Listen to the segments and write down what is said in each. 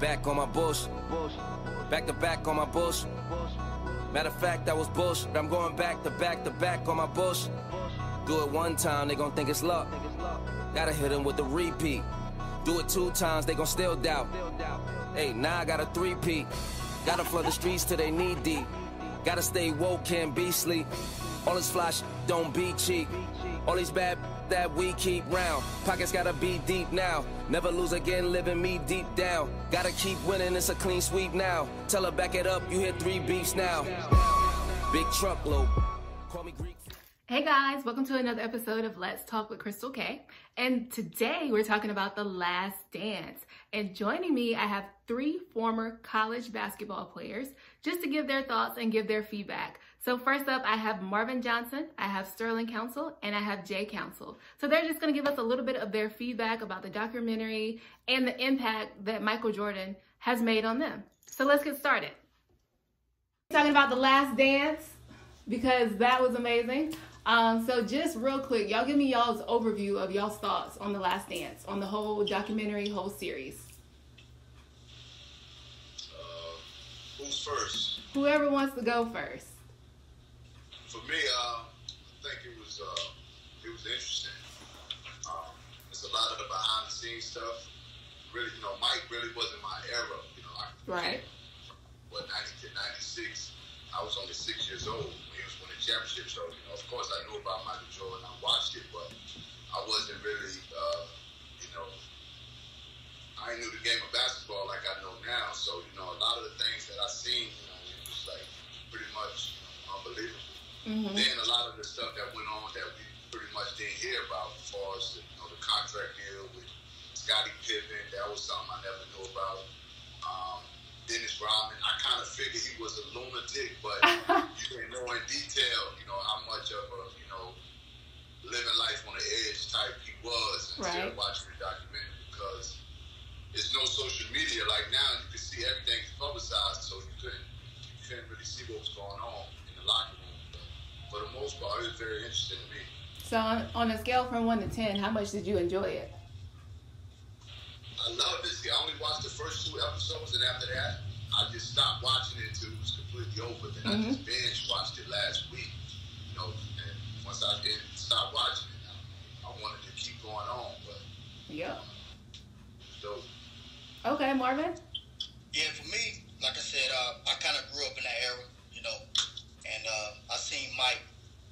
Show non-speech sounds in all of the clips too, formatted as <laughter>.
back on my bullshit. Back to back on my bullshit. Matter of fact, that was bullshit. I'm going back to back to back on my bullshit. Do it one time, they gon' think it's luck. Gotta hit them with the repeat. Do it two times, they gon' still doubt. Hey, now I got a three-peat. Gotta flood the streets till they knee deep. Gotta stay woke, can't be sleep. All this flash don't be cheap. All these bad that we keep round. Pockets gotta be deep now. Never lose again, living me deep down. Gotta keep winning, it's a clean sweep now. Tell her back it up, you hit three beefs now. Big truckload. Call me Greek. Hey guys, welcome to another episode of Let's Talk with Crystal K. And today we're talking about The Last Dance. And joining me, I have three former college basketball players just to give their thoughts and give their feedback. So first up, I have Marvin Johnson, I have Sterling Council, and I have Jay Council. So they're just gonna give us a little bit of their feedback about the documentary and the impact that Michael Jordan has made on them. So let's get started. Talking about The Last Dance because that was amazing. Um, so just real quick, y'all give me y'all's overview of y'all's thoughts on The Last Dance, on the whole documentary, whole series. Uh, who's first? Whoever wants to go first. For me, uh, I think it was uh, it was interesting. Um, it's a lot of the behind the scenes stuff. Really, you know, Mike really wasn't my era. You know, I, Right. What ninety to ninety six, I was only six years old when he was winning championships. So, you know, of course, I knew about Michael Jordan. I watched it, but I wasn't really, uh, you know, I knew the game of basketball like I know now. So, you know, a lot of the things that I seen, you know, it was like pretty much you know, unbelievable. Mm-hmm. Then a lot of the stuff that went on that we pretty much didn't hear about, as far as the, you know, the contract deal with Scottie Pippen, that was something I never knew about. Um, Dennis Rodman, I kind of figured he was a lunatic, but <laughs> you didn't know in detail, you know, how much of a, you know, living life on the edge type he was until Right. watching the documentary because it's no social media. Like now, you can see everything's publicized, so you couldn't, you couldn't really see what was going on in the locker room. But for the most part, it was very interesting to me. So on, on a scale from one to ten, how much did you enjoy it? I love this. I only watched the first two episodes, and after that, I just stopped watching it until it was completely over. Then I just mm-hmm. binge watched it last week. You know, and once I did stop watching it, I, I wanted to keep going on, but Yeah. it was dope. Okay, Marvin. Yeah, for me, like I said, uh, I kind of grew up in that era, you know, and uh, I seen Mike,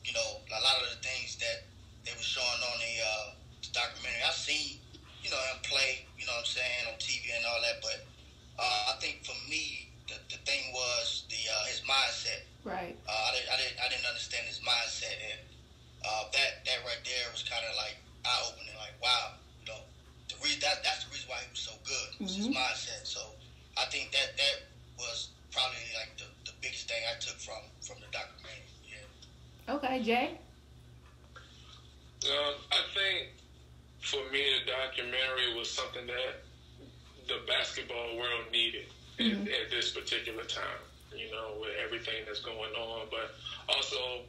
you know, a lot of the things that they were showing on the, uh, the documentary. I seen, you know, him play, you know what I'm saying, on TV and all that, but uh, I think for me, the, the thing was the uh, his mindset. Right. Uh, I, didn't, I didn't I didn't understand his mindset, and uh, that that right there was kind of like eye opening. Like, wow, you know, the reason that that's the reason why he was so good was his mindset. So I think that that was probably like the, the biggest thing I took from from the documentary. Yeah. Okay, Jay. Um, I think for me, the documentary was something that the basketball world needed at, at this particular time. You know, with everything that's going on, but also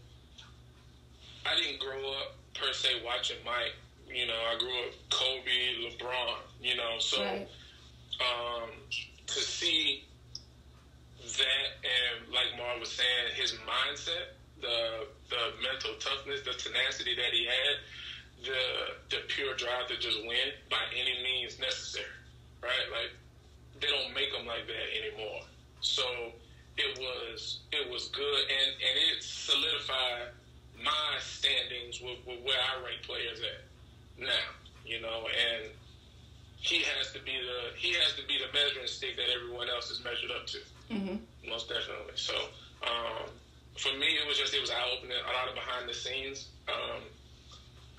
I didn't grow up per se watching Mike. You know, I grew up Kobe, LeBron. You know, so Right. um, to see that and like Mark was saying, his mindset, the the mental toughness, the tenacity that he had, the the pure drive to just win by any means necessary, right? Like they don't make them like that anymore. So it was it was good and and it solidified my standings with, with where I rank players at now, you know, and he has to be the he has to be the measuring stick that everyone else is measured up to. Mm-hmm. Most definitely. So um, for me, it was just it was eye opening. A lot of behind the scenes. Um,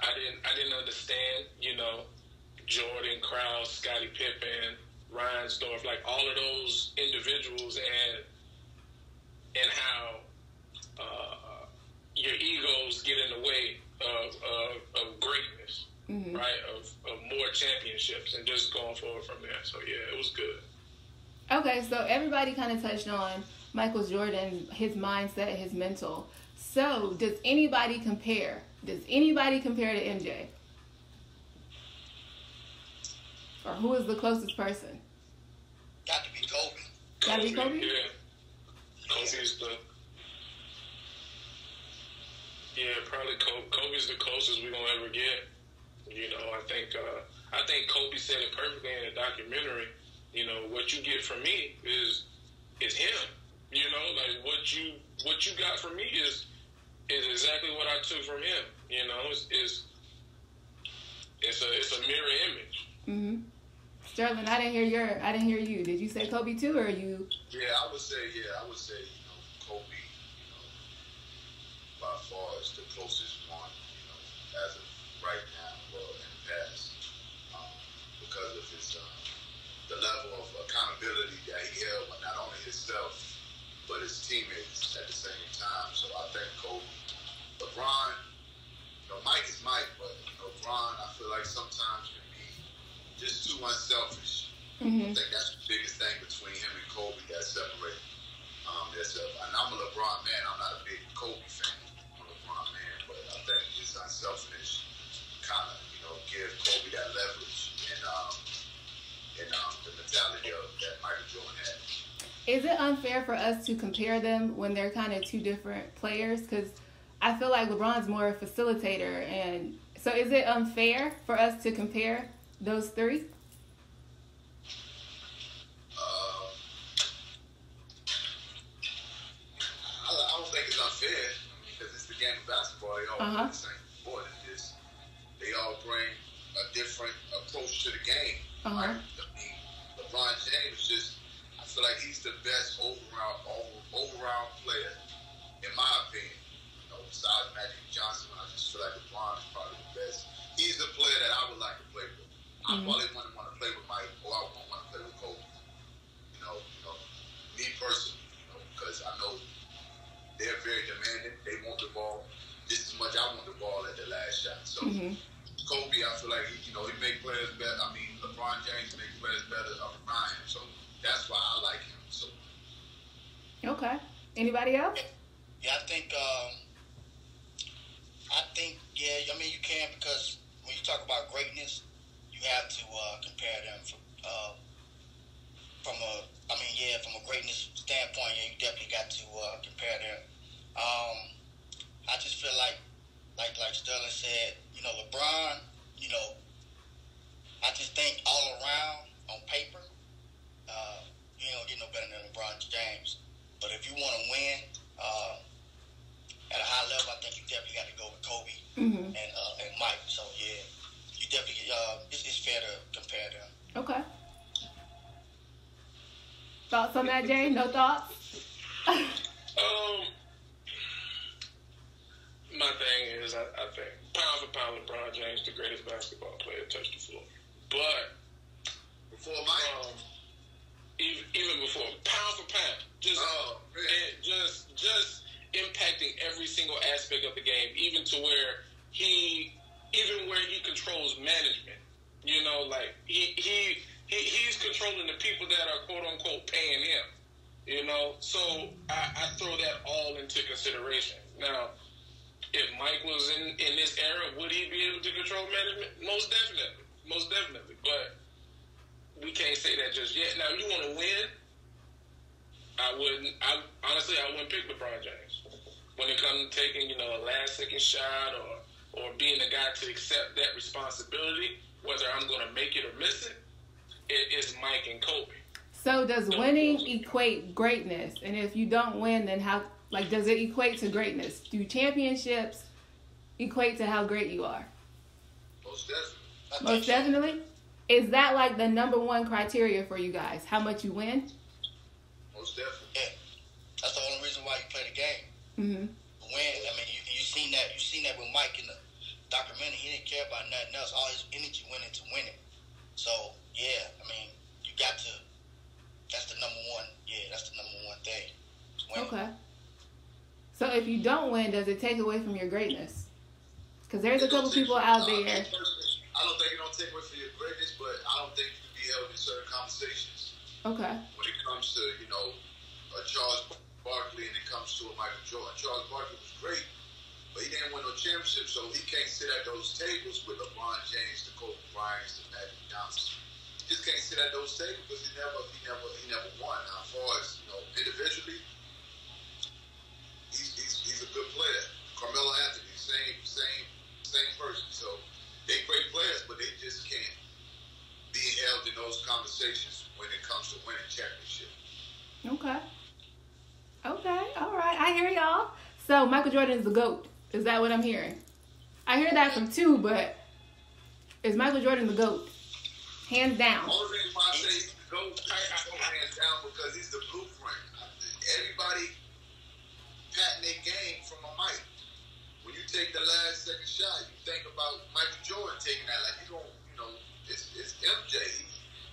I didn't I didn't understand. You know, Jordan, Krause, Scottie Pippen, Reinsdorf, like all of those individuals, and and how uh, your egos get in the way of of, of greatness. Right of, of more championships and just going forward from there. So yeah, it was good. Okay, so everybody kind of touched on Michael Jordan, his mindset, his mental. So, does anybody compare? Does anybody compare to MJ? Or who is the closest person? I Gotta be Kobe? Yeah. Kobe's the. Yeah, probably Kobe. Kobe's the closest we're gonna ever get. You know, I think uh, I think Kobe said it perfectly in the documentary. You know, what you get from me is is him. You know, like what you what you got from me is is exactly what I took from him. You know, it's it's, it's a it's a mirror image. Mm-hmm. Sterling, I didn't hear your I didn't hear you. Did you say Kobe too, or you? Yeah, I would say yeah, I would say you know Kobe, you know, by far is the closest one, you know, as of right now, well in the past, um, because of his uh, the level of accountability that he held, but not only himself, but his teammates at the same time. So I think Kobe, LeBron, you know, Mike is Mike, but you know, LeBron, I feel like sometimes can be just too unselfish. Mm-hmm. I think that's the biggest thing between him and Kobe that separate um, themselves. And I'm a LeBron man. I'm not a big Kobe fan. I'm a LeBron man, but I think his unselfishness kind of, you know, give Kobe that leverage and um, and um, the mentality of that Michael Jordan had. Is it unfair for us to compare them when they're kind of two different players? Because I feel like LeBron's more a facilitator, and so is it unfair for us to compare those three? Uh, I, I don't think it's unfair because it's the game of basketball. They all Uh-huh. play the same sport. It's just they all bring a different approach to the game. Uh-huh. I LeBron James just, I feel like he's the best overall over, overall player, in my opinion. Besides Magic Johnson, I just feel like LeBron is probably the best. He's the player that I would like to play with. I Mhm. probably wouldn't want to play with Mike, or I wouldn't want to play with Kobe. You know, you know, me personally, you know, because I know they're very demanding. They want the ball just as much. I want the ball at the last shot. So Mm-hmm. Kobe, I feel like he, you know, he make players better. I mean, LeBron James make players better around him. So that's why I like him. So Okay. Anybody else? Yeah, I think. Um, I think. Yeah, I mean you can because when you talk about greatness, you have to uh, compare them from uh, from a. I mean, yeah, from a greatness standpoint, yeah, you definitely got to uh, compare them. Um, I just feel like, like like Sterling said, you know, LeBron, you know, I just think all around on paper, uh, you don't get no better than LeBron James. But if you want to win uh, at a high level, I think you definitely got to go with Kobe Mm-hmm. and uh, and Mike. So yeah, you definitely uh, it's, it's fair to compare them. Okay. Thoughts on that, Jay? No thoughts? Um, my thing is, I, I think pound for pound, LeBron James, the greatest basketball player, to touch the floor. But before Mike, um, even even before pound for pound, just Oh, man. just just impacting every single aspect of the game, even to where he even where he controls management. You know, like he he, he he's controlling the people that are quote unquote paying him. You know, so I, I throw that all into consideration. Now, if Mike was in in this era, would he be able to control management? Most definitely, most definitely. But we can't say that just yet. Now, you want to win? I wouldn't. I honestly, I wouldn't pick LeBron James when it comes to taking, you know, a last second shot or or being the guy to accept that responsibility, whether I'm going to make it or miss it. It is Mike and Kobe. So does winning equate greatness? And if you don't win, then how? Like, does it equate to greatness? Do championships equate to how great you are? most definitely. Most definitely. Is that like the number one criteria for you guys? How much you win? Most definitely. Yeah, that's the only reason why you play the game. Mm-hmm. Win. I mean, you you seen that. You seen that with Mike in the documentary. He didn't care about nothing else. All his energy went into winning. So yeah, I mean, you got to. That's the number one. Yeah, that's the number one thing. Okay. So if you don't win, does it take away from your greatness? Because there's a couple people out there. I don't think it don't take away from your greatness, but I don't think you can be held in certain conversations Okay. when it comes to you know a Charles Barkley and it comes to a Michael Jordan. Charles Barkley was great, but he didn't win no championship, so he can't sit at those tables with LeBron James, the Kobe Bryant, the Magic Johnson. Just can't sit at those tables because he never, he never, he never won. Now, as far as you know, individually, he's, he's, he's a good player. Carmelo Anthony, same, same, same person. So they great players, but they just can't be held in those conversations when it comes to winning championship. Okay. Okay. All right. I hear y'all. So Michael Jordan is the goat. Is that what I'm hearing? I hear that from two, but is Michael Jordan the goat? Hands down. Only reason why I say he's the GOAT, I, I go hands down because he's the blueprint. Everybody patting their game from a mic. When you take the last second shot, you think about Michael Jordan taking that. Like you don't, you know, it's, it's MJ.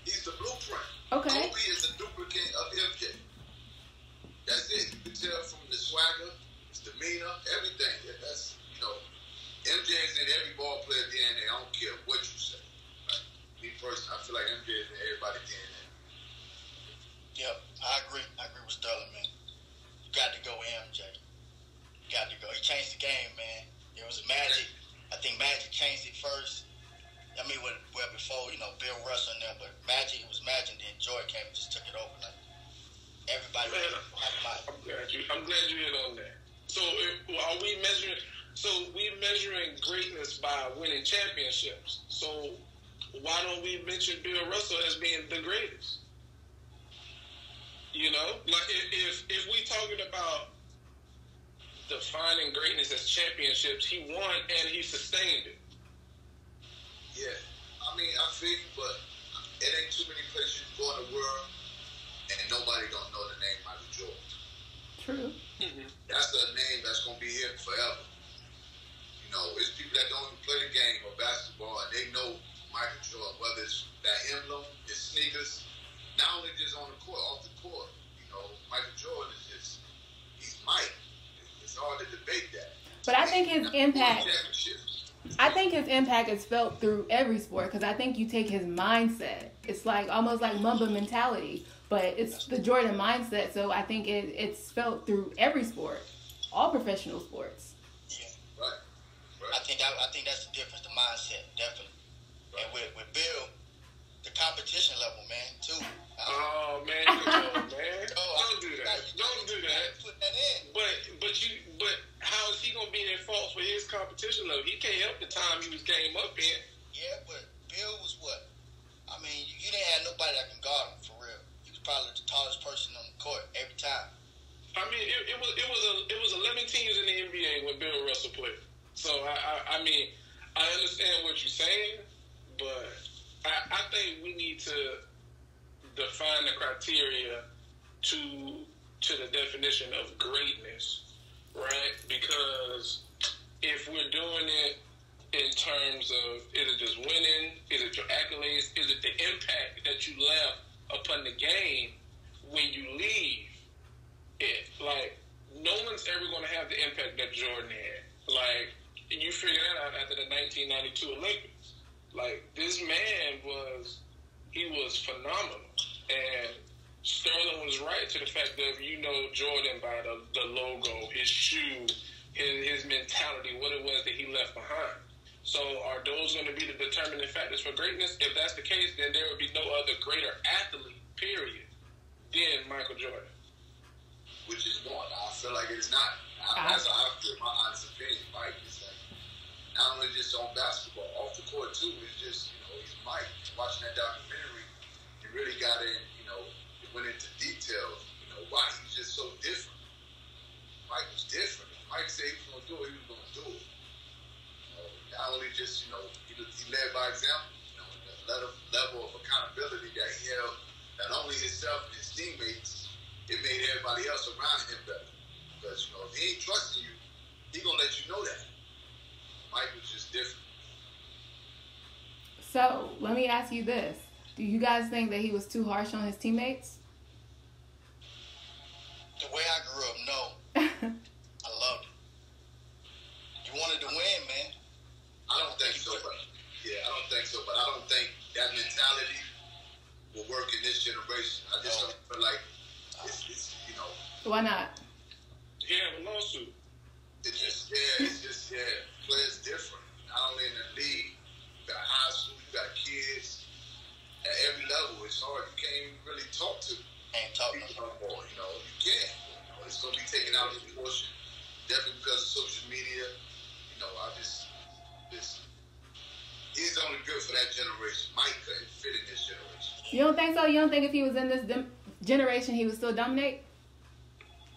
He's the blueprint. Okay. Kobe is the duplicate of MJ. That's it. You can tell from the swagger, his demeanor, everything. Yeah, That's you know, MJ is in every ball player DNA. I don't care what you say. Me personally, I feel like MJ is in everybody DNA. Yep, I agree. I agree with Sterling, man. You got to go MJ. You got to go. He changed the game, man. It was Magic. I think Magic changed it first. I mean, well, well before you know Bill Russell and them, but Magic it was Magic. Then Jordan came and just took it over. Like everybody, Man. I'm glad you. I'm glad you hit on that. So if, are we measuring? So we measuring greatness by winning championships. So why don't we mention Bill Russell as being the greatest? You know, like if if, if we talking about defining greatness as championships, he won and he sustained it. Yeah, I mean, I feel you, but it ain't too many places you go in the world and nobody don't know the name Michael Jordan. True. Mm-hmm. That's a name that's gonna be here forever. You know, it's people that don't even play the game of basketball and they know Michael Jordan, whether it's that emblem, his sneakers, not only just on the court, off the court. You know, Michael Jordan is just he's Mike. It's hard to debate that. But I think his impact. I think his impact is felt through every sport because I think you take his mindset. It's like almost like Mamba mentality, but it's the Jordan mindset. So I think it, it's felt through every sport, all professional sports. Yeah. Right. I think that, I think that's the difference, the mindset, definitely. And with, with Bill, the competition level, man, too. Oh man, on, man! <laughs> Oh, Don't do that! Don't do that! Put that in. But but you but how is he gonna be in fault for his competition level? He can't help the time he was came up in. Yeah, but Bill was what? I mean, you, you didn't have nobody that can guard him for real. He was probably the tallest person on the court every time. I mean, it, it was it was a it was eleven teams in the NBA when Bill Russell played. So I, I I mean I understand what you're saying, but I, I think we need to define the criteria to to the definition of greatness, right? Because if we're doing it in terms of is it just winning, is it your accolades, is it the impact that you left upon the game when you leave? it. Like, no one's ever going to have the impact that Jordan had. Like, you figure that out after the 1992 Olympics. Like, this man was, he was phenomenal. And Sterling was right to the fact that you know Jordan by the, the logo, his shoe, his, his mentality, what it was that he left behind. So, are those going to be the determining factors for greatness? If that's the case, then there would be no other greater athlete, period, than Michael Jordan. which is one. I feel like it's not. I, uh-huh. that's how I feel. My honest opinion, Mike is like not only just on basketball, off the court too. It's just you know he's Mike. Watching that documentary, he really got in. You know, it went into details. You know why he's just so different. Mike was different. Mike said he was to do it. He was to do it. You know, not only just you know he, he led by example. You know, the level, level of accountability that he held not only himself and his teammates it made everybody else around him better. Because, you know, if he ain't trusting you, he gonna let you know that. Mike was just different. So let me ask you this: Do you guys think that he was too harsh on his teammates? The way I grew up, no. <laughs> I loved it. You wanted to win, man. I don't think so, but yeah, I don't think so. But I don't think that mentality will work in this generation. I just don't feel like it's, it's you know, Why not? He had a lawsuit. it's just yeah, it's just yeah, You can't even really talk to talk to no more. You know, you can't. You know, it's going to be taken out of proportion, definitely because of social media. You know, I just, just he's only good for that generation. Mike couldn't fit in this generation. You don't think so? You don't think if he was in this dem- generation, he would still dominate?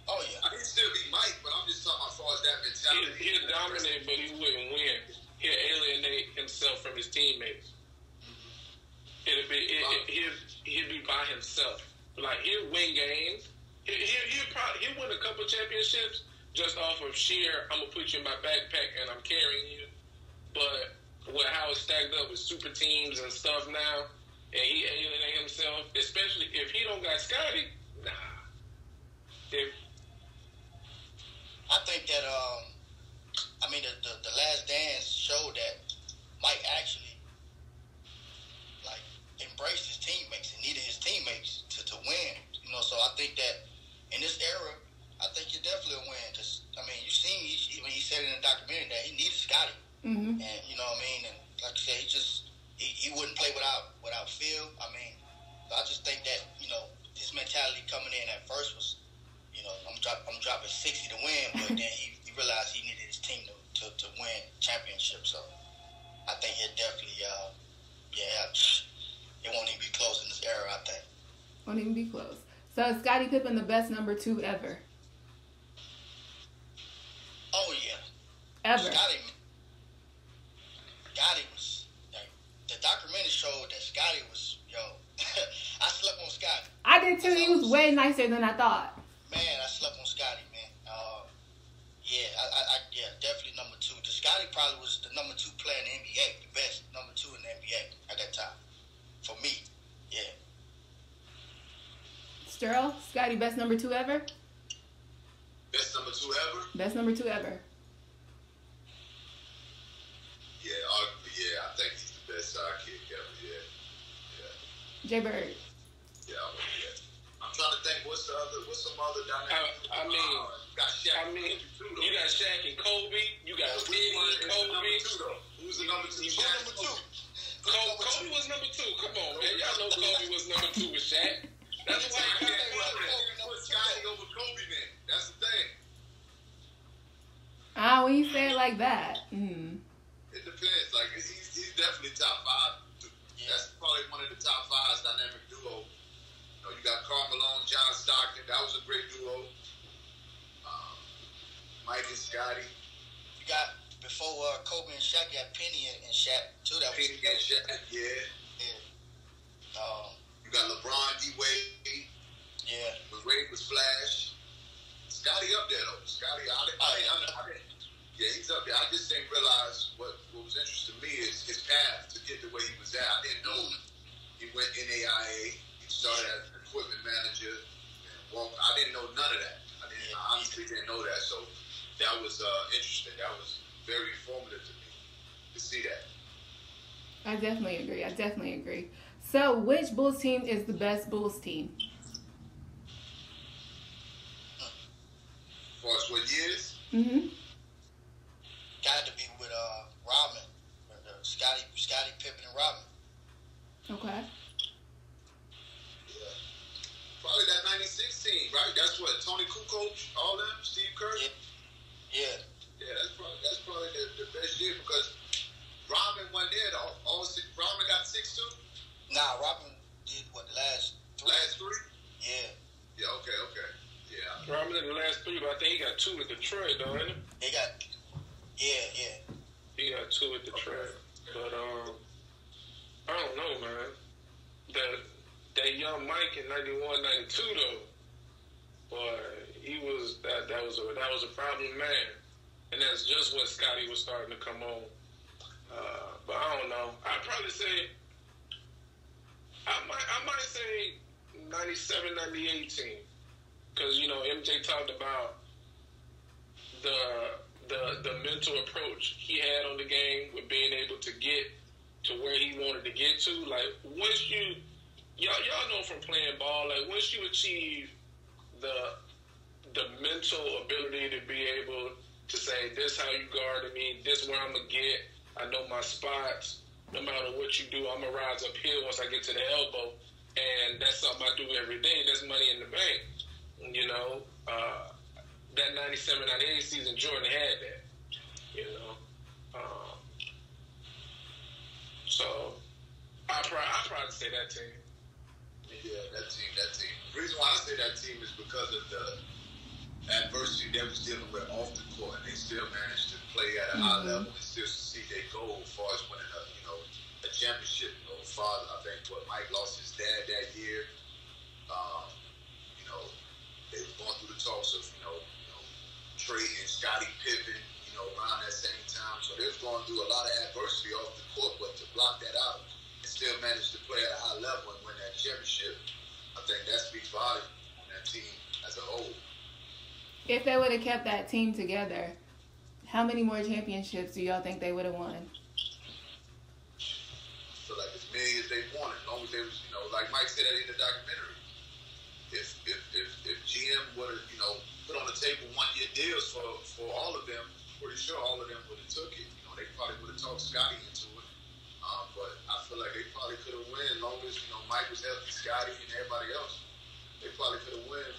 Oh yeah, he'd still be Mike, but I'm just talking about as far as that mentality. He'd, he'd dominate, but he wouldn't win. He'd alienate himself from his teammates. Mm-hmm. It'd be it, it, he'd he'll be by himself. Like he'll win games. He, he, he'll probably he'll win a couple championships just off of sheer. I'm gonna put you in my backpack and I'm carrying you. But with how it's stacked up with super teams and stuff now, and he alienate himself, especially if he don't got Scottie. Nah. If I think that um, I mean the, the the last dance showed that Mike actually like embraced his teammates and needed his teammates to, to win. You know, so I think that in this era, I think you definitely win because I mean you seen he, when he said in the documentary that he needed Scottie, Mm-hmm. and you know what I mean, and like I said, he just he, he wouldn't play without without Phil. I mean, Scottie Pippen the best number two ever? Oh, yeah. Ever. Scottie, Scottie was, like, the documentary showed that Scottie was, yo, <laughs> I slept on Scottie. I did too. He was way nicer than I thought. Man, I slept on Scottie, man. Uh, yeah, I, I, I, yeah, definitely number two. The Scottie probably was the number two player in the NBA, the best number two in the NBA at that time. For me, yeah. Sterl, Scottie, best number two ever? Best number two ever? Best number two ever. Yeah, arguably, yeah. I think he's the best sidekick ever. Yeah, yeah, Jay Bird. yeah. I would, yeah. I'm trying to think. What's the other? What's some other dynamic? I- I mean, Uh, you got Shaq. I mean, too, you got Shaq and Kobe, you got which Diddy, one is the number Kobe. two. Who's the number two? Who's Shaq, number two? Kobe, Kobe was number two. Come on, man. Y'all know Kobe was number two with Shaq. That's why I he got can't that put put Scottie over Kobe, man. That's the thing. Ah, when you say it like that. Mm. It depends. Like he's, he's definitely top five. That's probably one of the top five dynamic duo. You know, you got Karl Malone, John Stockton. That was a great duo. Um, Mike and Scottie. You got before uh, Kobe and Shaq, you got Penny and, and Shaq too. That was Penny and Shaq. Yeah. yeah. Um, You got LeBron, D Wade. yeah. When Wade was Flash. Scottie up there though. Scottie, I, didn't- I, didn't- I, yeah, he's up there. I just didn't realize what, what was interesting to me is his path to get to where he was at. I didn't know he went NAIA. He started as an equipment manager. And walked, I didn't know none of that. I didn't. I honestly didn't know that. So that was uh, interesting. That was very informative to me to see that. I definitely agree. I definitely agree. So, which Bulls team is the best Bulls team? As what years? Mm-hmm. Got to be with uh, Robin, with, uh, Scottie, Scottie Pippen and Robin. Okay. Yeah. Probably that '96 team, right? That's what Toni Kukoc, all them, Steve Kerr. Yeah. Yeah. Yeah, that's probably that's probably the, the best year because Robin went there. All, all six, Robin got six two. Nah, Robin did what the last three. Last three. Yeah. Yeah. Okay. Okay. Yeah. Robin in the last three, but I think he got two with Detroit, though, ain't he? They got. Yeah, yeah. He got two with Detroit. But, um, I don't know, man. That, that young Mike in 91, 92, though, boy, he was, that, that was a, that was a problem, man. And that's just when Scottie was starting to come on. Uh, but I don't know. I'd probably say, I might, I might say 97, 98 team. Because, you know, MJ talked about the the the he had on the game with being able to get to where he wanted to get to. Like once you y'all y'all know from playing ball, like once you achieve the the mental ability to be able to say this how you guard me, this where I'm gonna get, I know my spots. No matter what you do, I'm gonna rise uphill once I get to the elbow, and that's something I do every day. That's money in the bank, you know. Uh, that 97, 98 season, Jordan had that, you know. Um, so I probably I probably say that team. Yeah, that team, that team. The reason why I say that team is because of the adversity they was dealing with off the court, and they still managed to play at a mm-hmm. high level and still see their goal as far as winning a, you know, a championship. You know, father, I think what Mike lost his dad that year. Um, you know, they were going through the talks of you know, you know, trading Scottie Pippen. You know, around that same time, so they was going through a lot of adversity off the court, but to block that out and still manage to play at a high level and win that championship, I think that speaks volumes on that team as a whole. If they would have kept that team together, how many more championships do y'all think they would have won? So like as many as they wanted, as long as they was, you know, like Mike said that in the documentary. If if if, if GM would have, you know, put on the table one year deals for for all of them, pretty sure all of them would have took it. You know, they probably would have talked Scottie into it. Um, but I feel like they probably could have won as long as, you know, Mike was healthy, Scottie, and everybody else. They probably could have won.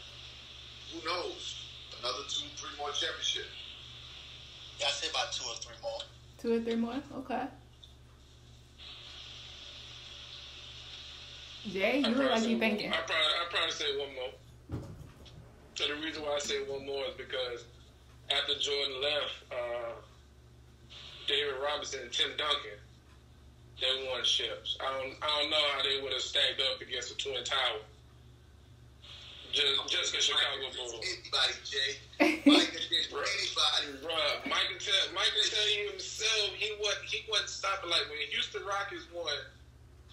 Who knows? another two, three more championships. Yeah, I say about two or three more. Two or three more? Okay. Jay, you look like you thinking. I probably, I probably say one more. So the reason why I say one more is because after Jordan left, uh, David Robinson and Tim Duncan, they won ships. I don't, I don't know how they would have stacked up against the Twin Towers. Just, just the Chicago Bulls. Anybody, Jay. <laughs> Mike can anybody. Bruh, Mike can tell, Mike can tell you himself he wasn't, he wasn't stopping. Like when Houston Rockets won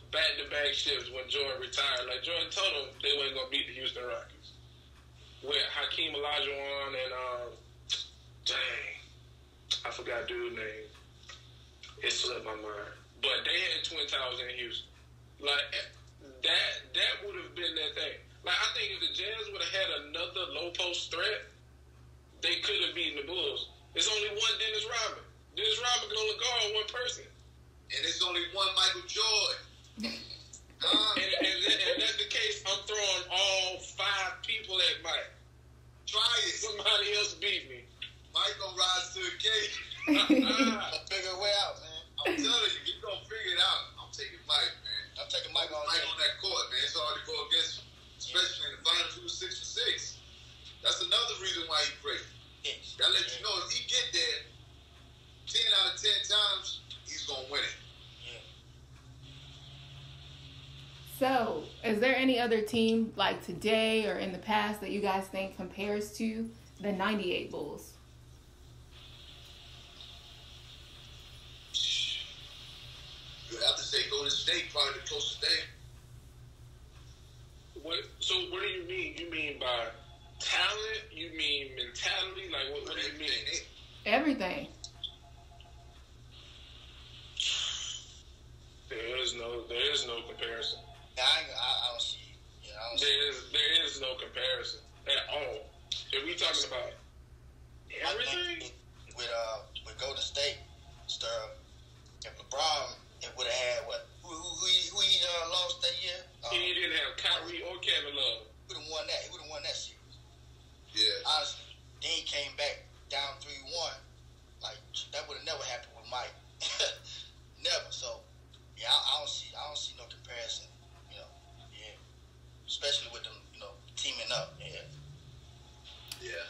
back to back ships when Jordan retired, like Jordan told them they weren't going to beat the Houston Rockets. With Hakeem Olajuwon and, um, dang, I forgot dude's name. It slipped my mind. But they had Twin Towers in Houston. Like, that, that would have been that thing. Like I think if the Jazz would have had another low post threat, they could have beaten the Bulls. There's only one Dennis Rodman. Dennis Rodman can only guard one person. And it's only one Michael Jordan. <laughs> Uh, and, and, and that's the case. I'm throwing all five people at Mike. Try it. Somebody else beat me. Mike gonna rise to the cake. <laughs> I'll figure a way out, man. I'm telling you, you gonna figure it out. I'm taking Mike, man. I'm taking Mike on Mike on that court, man. It's hard to go against him especially in the finals, he was six for six. That's another reason why he great. Yes. That let you know if he get there, ten out of ten times, he's gonna win it. So, is there any other team like today or in the past that you guys think compares to the 98 Bulls? You have to say Golden State, probably the closest thing. What? So what do you mean? You mean by talent? You mean mentality? Like what? What do you mean? Everything. There is no. There is no comparison. I, I, I don't see. Yeah, I don't there is. There is no comparison at all. If we talking about everything with uh with Golden State stuff, if LeBron it would have had what who who, who, he, who he uh, lost that year? Um, he didn't have Kyrie or Kevin Love. He would have won that. He would have won that series. Yeah. Honestly, then he came back down three one. Like that would have never happened with Mike. never. So yeah, I, I, don't see I don't see no comparison. You know, yeah, especially with them, you know, teaming up. Yeah. Yeah.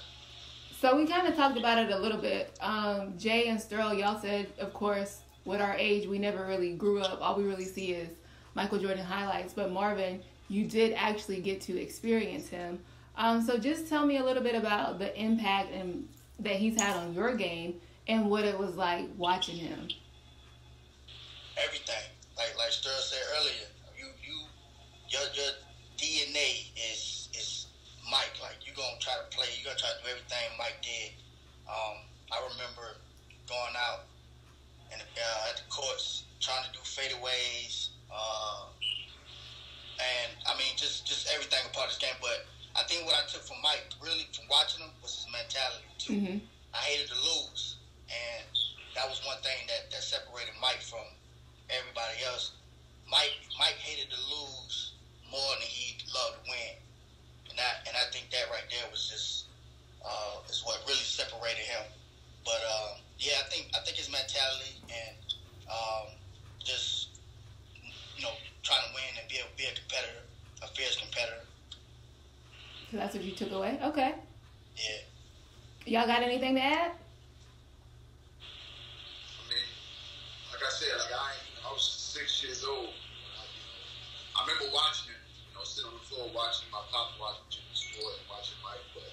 So we kind of talked about it a little bit. Um, Jay and Sterl, y'all said, of course, with our age, we never really grew up. All we really see is Michael Jordan highlights. But Marvin, you did actually get to experience him. Um, so just tell me a little bit about the impact and that he's had on your game and what it was like watching him. Everything, like like Sterl said earlier, you you your your DNA is is Mike. Like you gonna try to play, you're gonna try to do everything Mike did. Um, I remember going out and uh, at the courts trying to do fadeaways. Uh, and I mean, just just everything a part of this game. But I think what I took from Mike, really from watching him, was his mentality too. Mm-hmm. I hated to lose, and that was one thing that, that separated Mike from everybody else. Mike Mike hated to lose more than he loved to win, and I and I think that right there was just uh, is what really separated him. But um, yeah, I think I think his mentality and um, just you know trying to win and be a be a competitor, a fierce competitor. So that's what you took away. Okay. Yeah. Y'all got anything to add? I mean, like I said, like I, I was six years old. I, I remember watching it, you know, sitting on the floor watching my pop watching the sport and watching Mike, but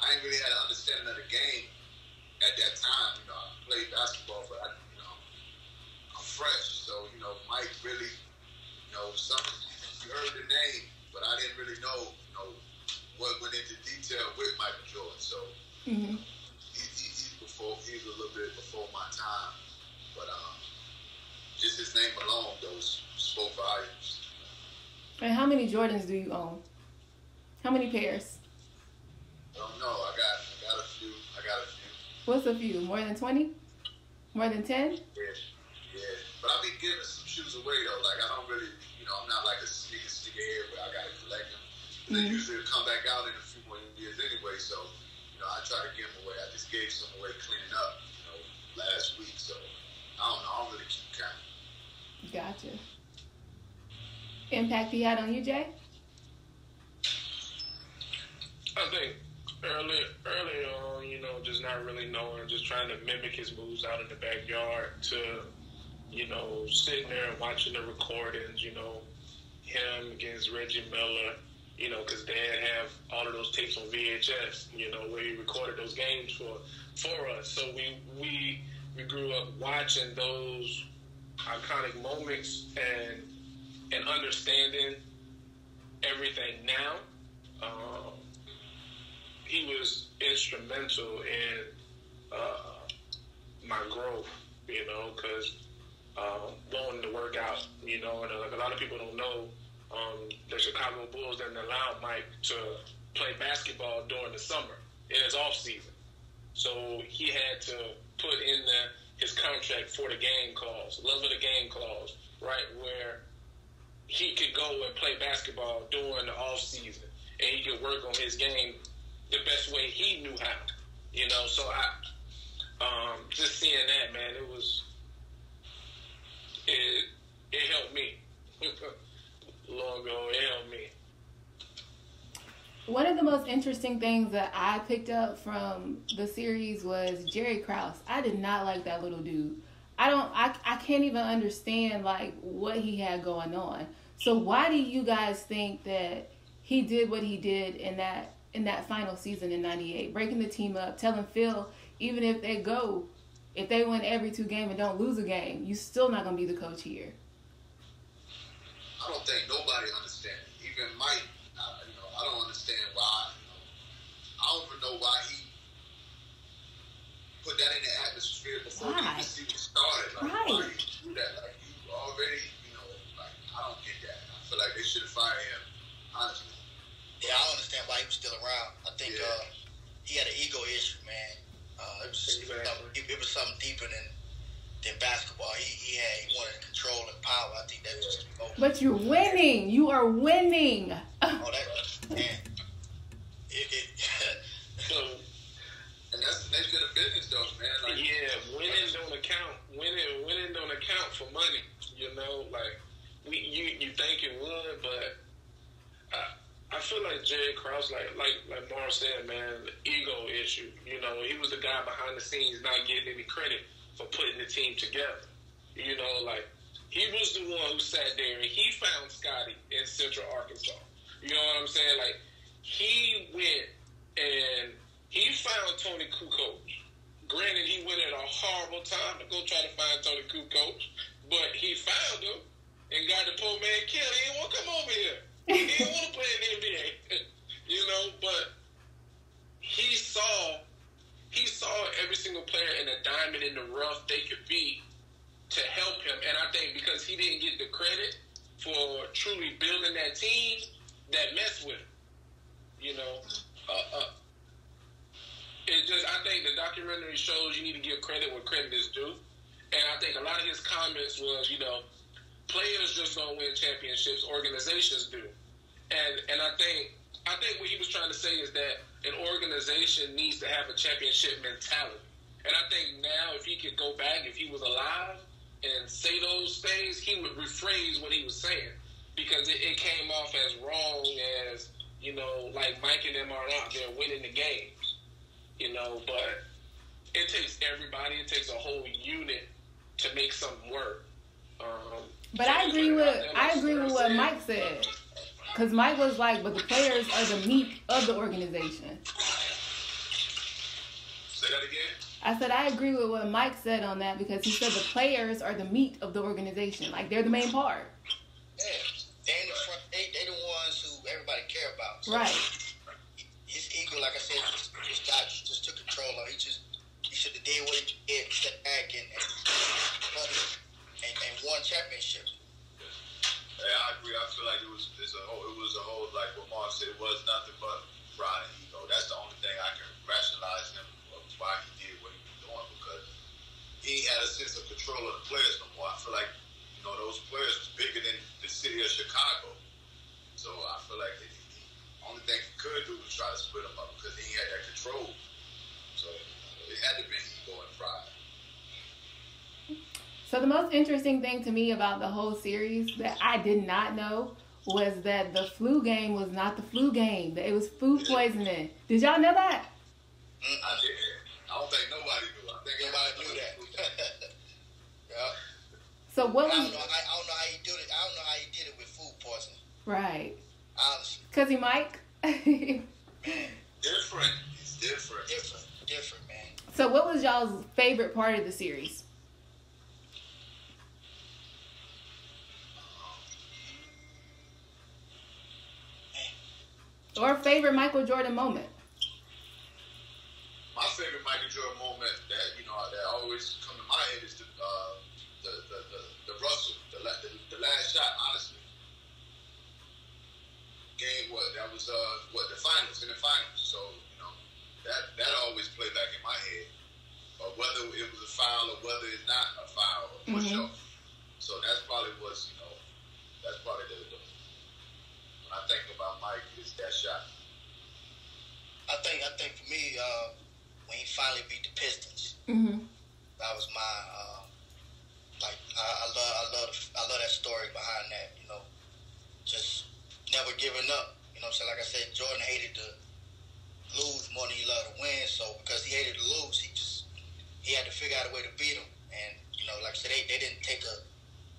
I didn't really had an understanding of the game at that time. You know, I played basketball, but I, you know, I'm fresh, so you know, Mike really, you know, some you heard the name, but I didn't really know, you know, what went into detail with Michael Jordan. So Mm-hmm. he, he, he's before he's a little bit before my time, but um, just his name alone though spoke volumes. And how many Jordans do you own? How many pairs? I don't know. I got I got a few. I got a few. What's a few? More than 20? More than 10? Yeah, yeah. But I've been giving some shoes away though. Like I don't really, you know, I'm not like a sneaker sneaker head where I gotta collect them. They Mhm. usually come back out in a few more years anyway. So, you know, I try to give them away. I just gave some away cleaning up, you know, last week. So I don't know. I don't really keep counting. Gotcha. Impact he had on you, Jay? I think early, early on, you know, just not really knowing, just trying to mimic his moves out in the backyard to, you know, sitting there and watching the recordings, you know, him against Reggie Miller, you know, because Dad have all of those tapes on VHS, you know, where he recorded those games for for us. So we we we grew up watching those iconic moments and and understanding everything now. Um, he was instrumental in uh, my growth, you know, because um, going to work out, you know, and uh, like a lot of people don't know, um, the Chicago Bulls didn't allow Mike to play basketball during the summer in his off season. So he had to put in the, his contract for the game clause, love of the game clause, right, where he could go and play basketball during the off season, and he could work on his game the best way he knew how. You know, so I um, just seeing that man, it was it it helped me. <laughs> Long ago, it helped me. One of the most interesting things that I picked up from the series was Jerry Krause. I did not like that little dude. I don't I, I can't even understand like what he had going on. So why do you guys think that he did what he did in that in that final season in 98, breaking the team up, telling Phil even if they go if they win every two games and don't lose a game, you still not going to be the coach here. I don't think nobody understands. Even Mike, I, you know, I don't understand why. You know, I don't even know why he put that in the atmosphere before Why? he even started. Like, Right. why he do that? Like, you already, you know, like I don't get that. I feel like they should have fired him. Honestly, Yeah, I don't understand why he was still around. I think Yeah. uh, he had an ego issue, man. Uh, it, was, Exactly. something, it was something deeper than than basketball. He, he had he wanted control and power. I think that was just oh, But you're winning. You are winning. oh that <laughs> man. It, it, So <laughs> and that's the nature of business, though, man. Like, yeah, winning don't account. Winning winning don't account for money. You know, like we you you think it would, but I I feel like Jerry Krause, like like like Marv said, man, the ego issue. You know, he was the guy behind the scenes not getting any credit for putting the team together. You know, like he was the one who sat there and he found Scottie in Central Arkansas. You know what I'm saying? Like he went and he found Toni Kukoc. Granted, he went at a horrible time to go try to find Toni Kukoc, but he found him and got the poor man killed. He to come over here. He didn't want to play in the NBA. <laughs> you know, but he saw he saw every single player in a diamond in the rough they could be to help him. And I think because he didn't get the credit for truly building that team, that messed with him. You know, uh, uh, it just I think the documentary shows you need to give credit where credit is due. And I think a lot of his comments was, you know, players just don't win championships, organizations do. And and I think I think what he was trying to say is that an organization needs to have a championship mentality. And I think now if he could go back, if he was alive and say those things, he would rephrase what he was saying. Because it, it came off as wrong as you know, like Mike and them are out there winning the games, you know, but it takes everybody, it takes a whole unit to make something work. Um, but I agree with I agree with what Mike said. Because Mike was like, but the players are the meat of the organization. Say that again. I said I agree with what Mike said on that because he said the players are the meat of the organization. Like they're the main part. Yeah, they in the front. They, they the ones who everybody care about. So Right. His ego, like I said, just just got just took control of. He just he should have did what he did, stepped back and and, and, and won championship. Yeah, I agree. I feel like it was it's a whole it was a whole like what Mark said. It was nothing but pride and ego. That's the only thing I can rationalize him of why he did what he was doing because he had a sense of control of the players no more. I feel like you know those players was bigger than the city of Chicago. So I feel like the, only thing he could do was try to split them up because he had that control. So it had to be ego and pride. So the most interesting thing to me about the whole series that I did not know was that the flu game was not the flu game. It was food poisoning. Did y'all know that? Mm, I did. I don't think nobody knew. I think everybody knew that. <laughs> yeah. So what I don't was know. I, I don't know how he did it. I don't know how he did it with food poisoning. right? Honestly, Cause he Mike. <laughs> man, Different. It's different. different, different, man. so what was y'all's favorite part of the series? Or favorite Michael Jordan moment? My favorite Michael Jordan moment that you know that always come to my head is the uh, the, the, the the Russell the, the the last shot. Honestly, game what that was uh what the finals in the finals. So you know that that always play back in my head. Or whether it was a foul or whether it's not a foul or push Mhm. off. So that's probably what's you know that's probably the, the I think about Mike is that shot. I think I think for me, uh, when he finally beat the Pistons, Mm-hmm. that was my uh, like I, I love I love I love that story behind that. You know, just never giving up. You know, what I'm saying like I said, Jordan hated to lose more than he loved to win. So because he hated to lose, he just he had to figure out a way to beat him. And you know, like I said, they, they didn't take a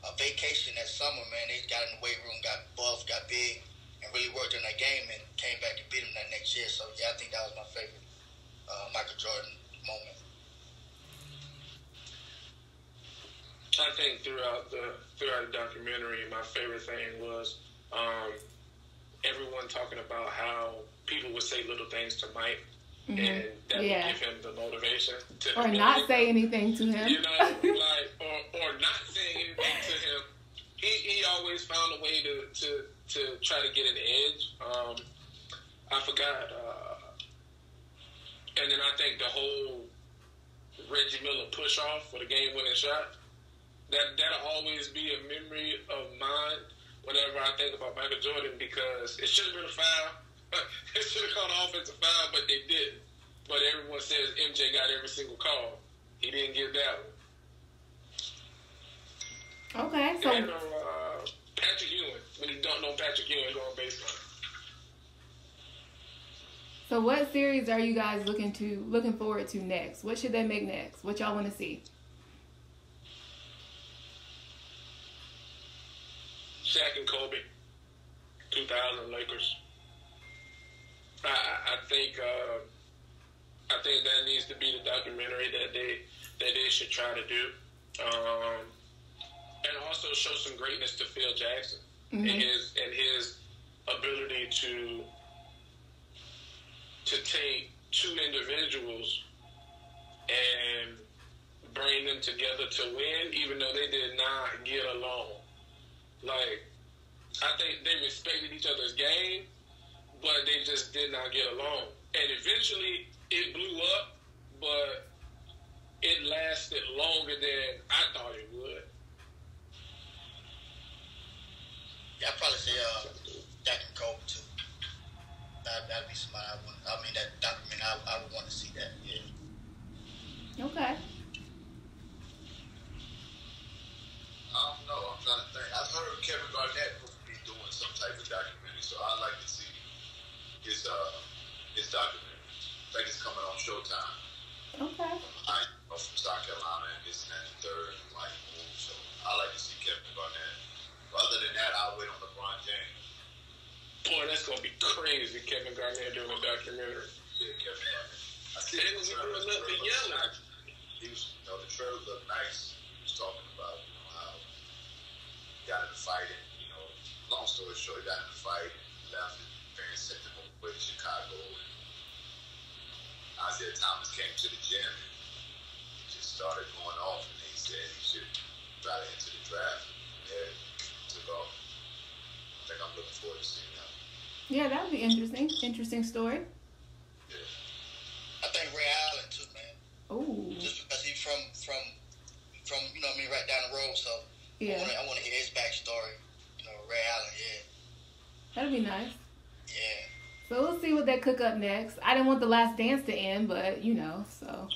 a vacation that summer. Man, they got in the weight room, got buff, got big, and really worked in that game, and came back to beat him that next year. So yeah, I think that was my favorite uh, Michael Jordan moment. I think throughout the throughout the documentary, my favorite thing was um, everyone talking about how people would say little things to Mike, and that Yeah. would give him the motivation to Or not say anything to him. you know, <laughs> like or or not saying anything to him. He he always found a way to to to try to get an edge. Um, I forgot, uh, and then I think the whole Reggie Miller push off for the game winning shot. That that'll always be a memory of mine whenever I think about Michael Jordan because it should have been a foul. <laughs> it should have called an offensive foul, but they didn't. But everyone says MJ got every single call. He didn't get that one. Okay, so and uh, Patrick Ewing, when he dunked on Patrick Ewing so what series are you guys looking to looking forward to next? What should they make next? What y'all want to see? Shaq and Kobe, 2000 Lakers. I, I I think uh, I think that needs to be the documentary that they that they should try to do, um, and also show some greatness to Phil Jackson and mm-hmm. his and his ability to to take two individuals and bring them together to win, even though they did not get along. Like, I think they respected each other's game, but they just did not get along. And eventually, it blew up, but it lasted longer than I thought it would. I'd probably say uh, Jack Cole too. That that'd be somebody I want. I mean that document. I, I would want to see that. Yeah. Okay. I don't know. I'm trying to think. I've heard Kevin Garnett be doing some type of documentary, so I'd like to see his uh his documentary. I think it's coming on Showtime. Okay. I from gonna be crazy. Kevin Garnett doing a documentary. Yeah, Kevin Garnett. I see And the he's trailer. doing The yelling. He was, you know, the trailer looked nice. He was talking about, you know, how he got in the fight and, you know, long story short, he got in the fight, left, his parents sent him away to Chicago. And Isaiah Thomas came to the gym and just started going off and he said he should try to enter the draft. And yeah, took off. I think I'm looking forward to seeing that. Yeah, that would be interesting. Interesting story. Yeah. I think Ray Allen too, man. Oh, Just because he's from from from you know what I mean right down the road, so yeah, I want to hear his backstory. You know, Ray Allen, yeah, that'd be nice. yeah. So we'll see what they cook up next. I didn't want the last dance to end, but you know, so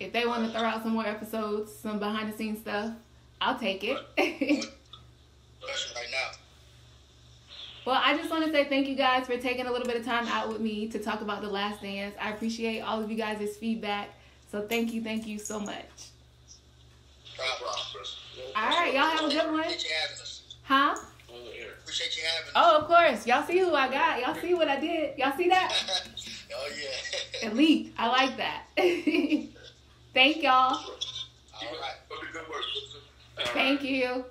if they want to throw out some more episodes, some behind the scenes stuff, I'll take it. Right <laughs> now. Well, I just want to say thank you guys for taking a little bit of time out with me to talk about the last dance. I appreciate all of you guys' feedback. So thank you, thank you so much. No Problem. problem, Chris. All right, y'all have a good one. Appreciate you having us. Huh? Oh. Appreciate you having. Oh, of course. Y'all see who I got. Y'all see what I did. Y'all see that? <laughs> oh yeah. Elite. I like that. <laughs> Thank y'all. All right. Put the good work. All right. Thank you.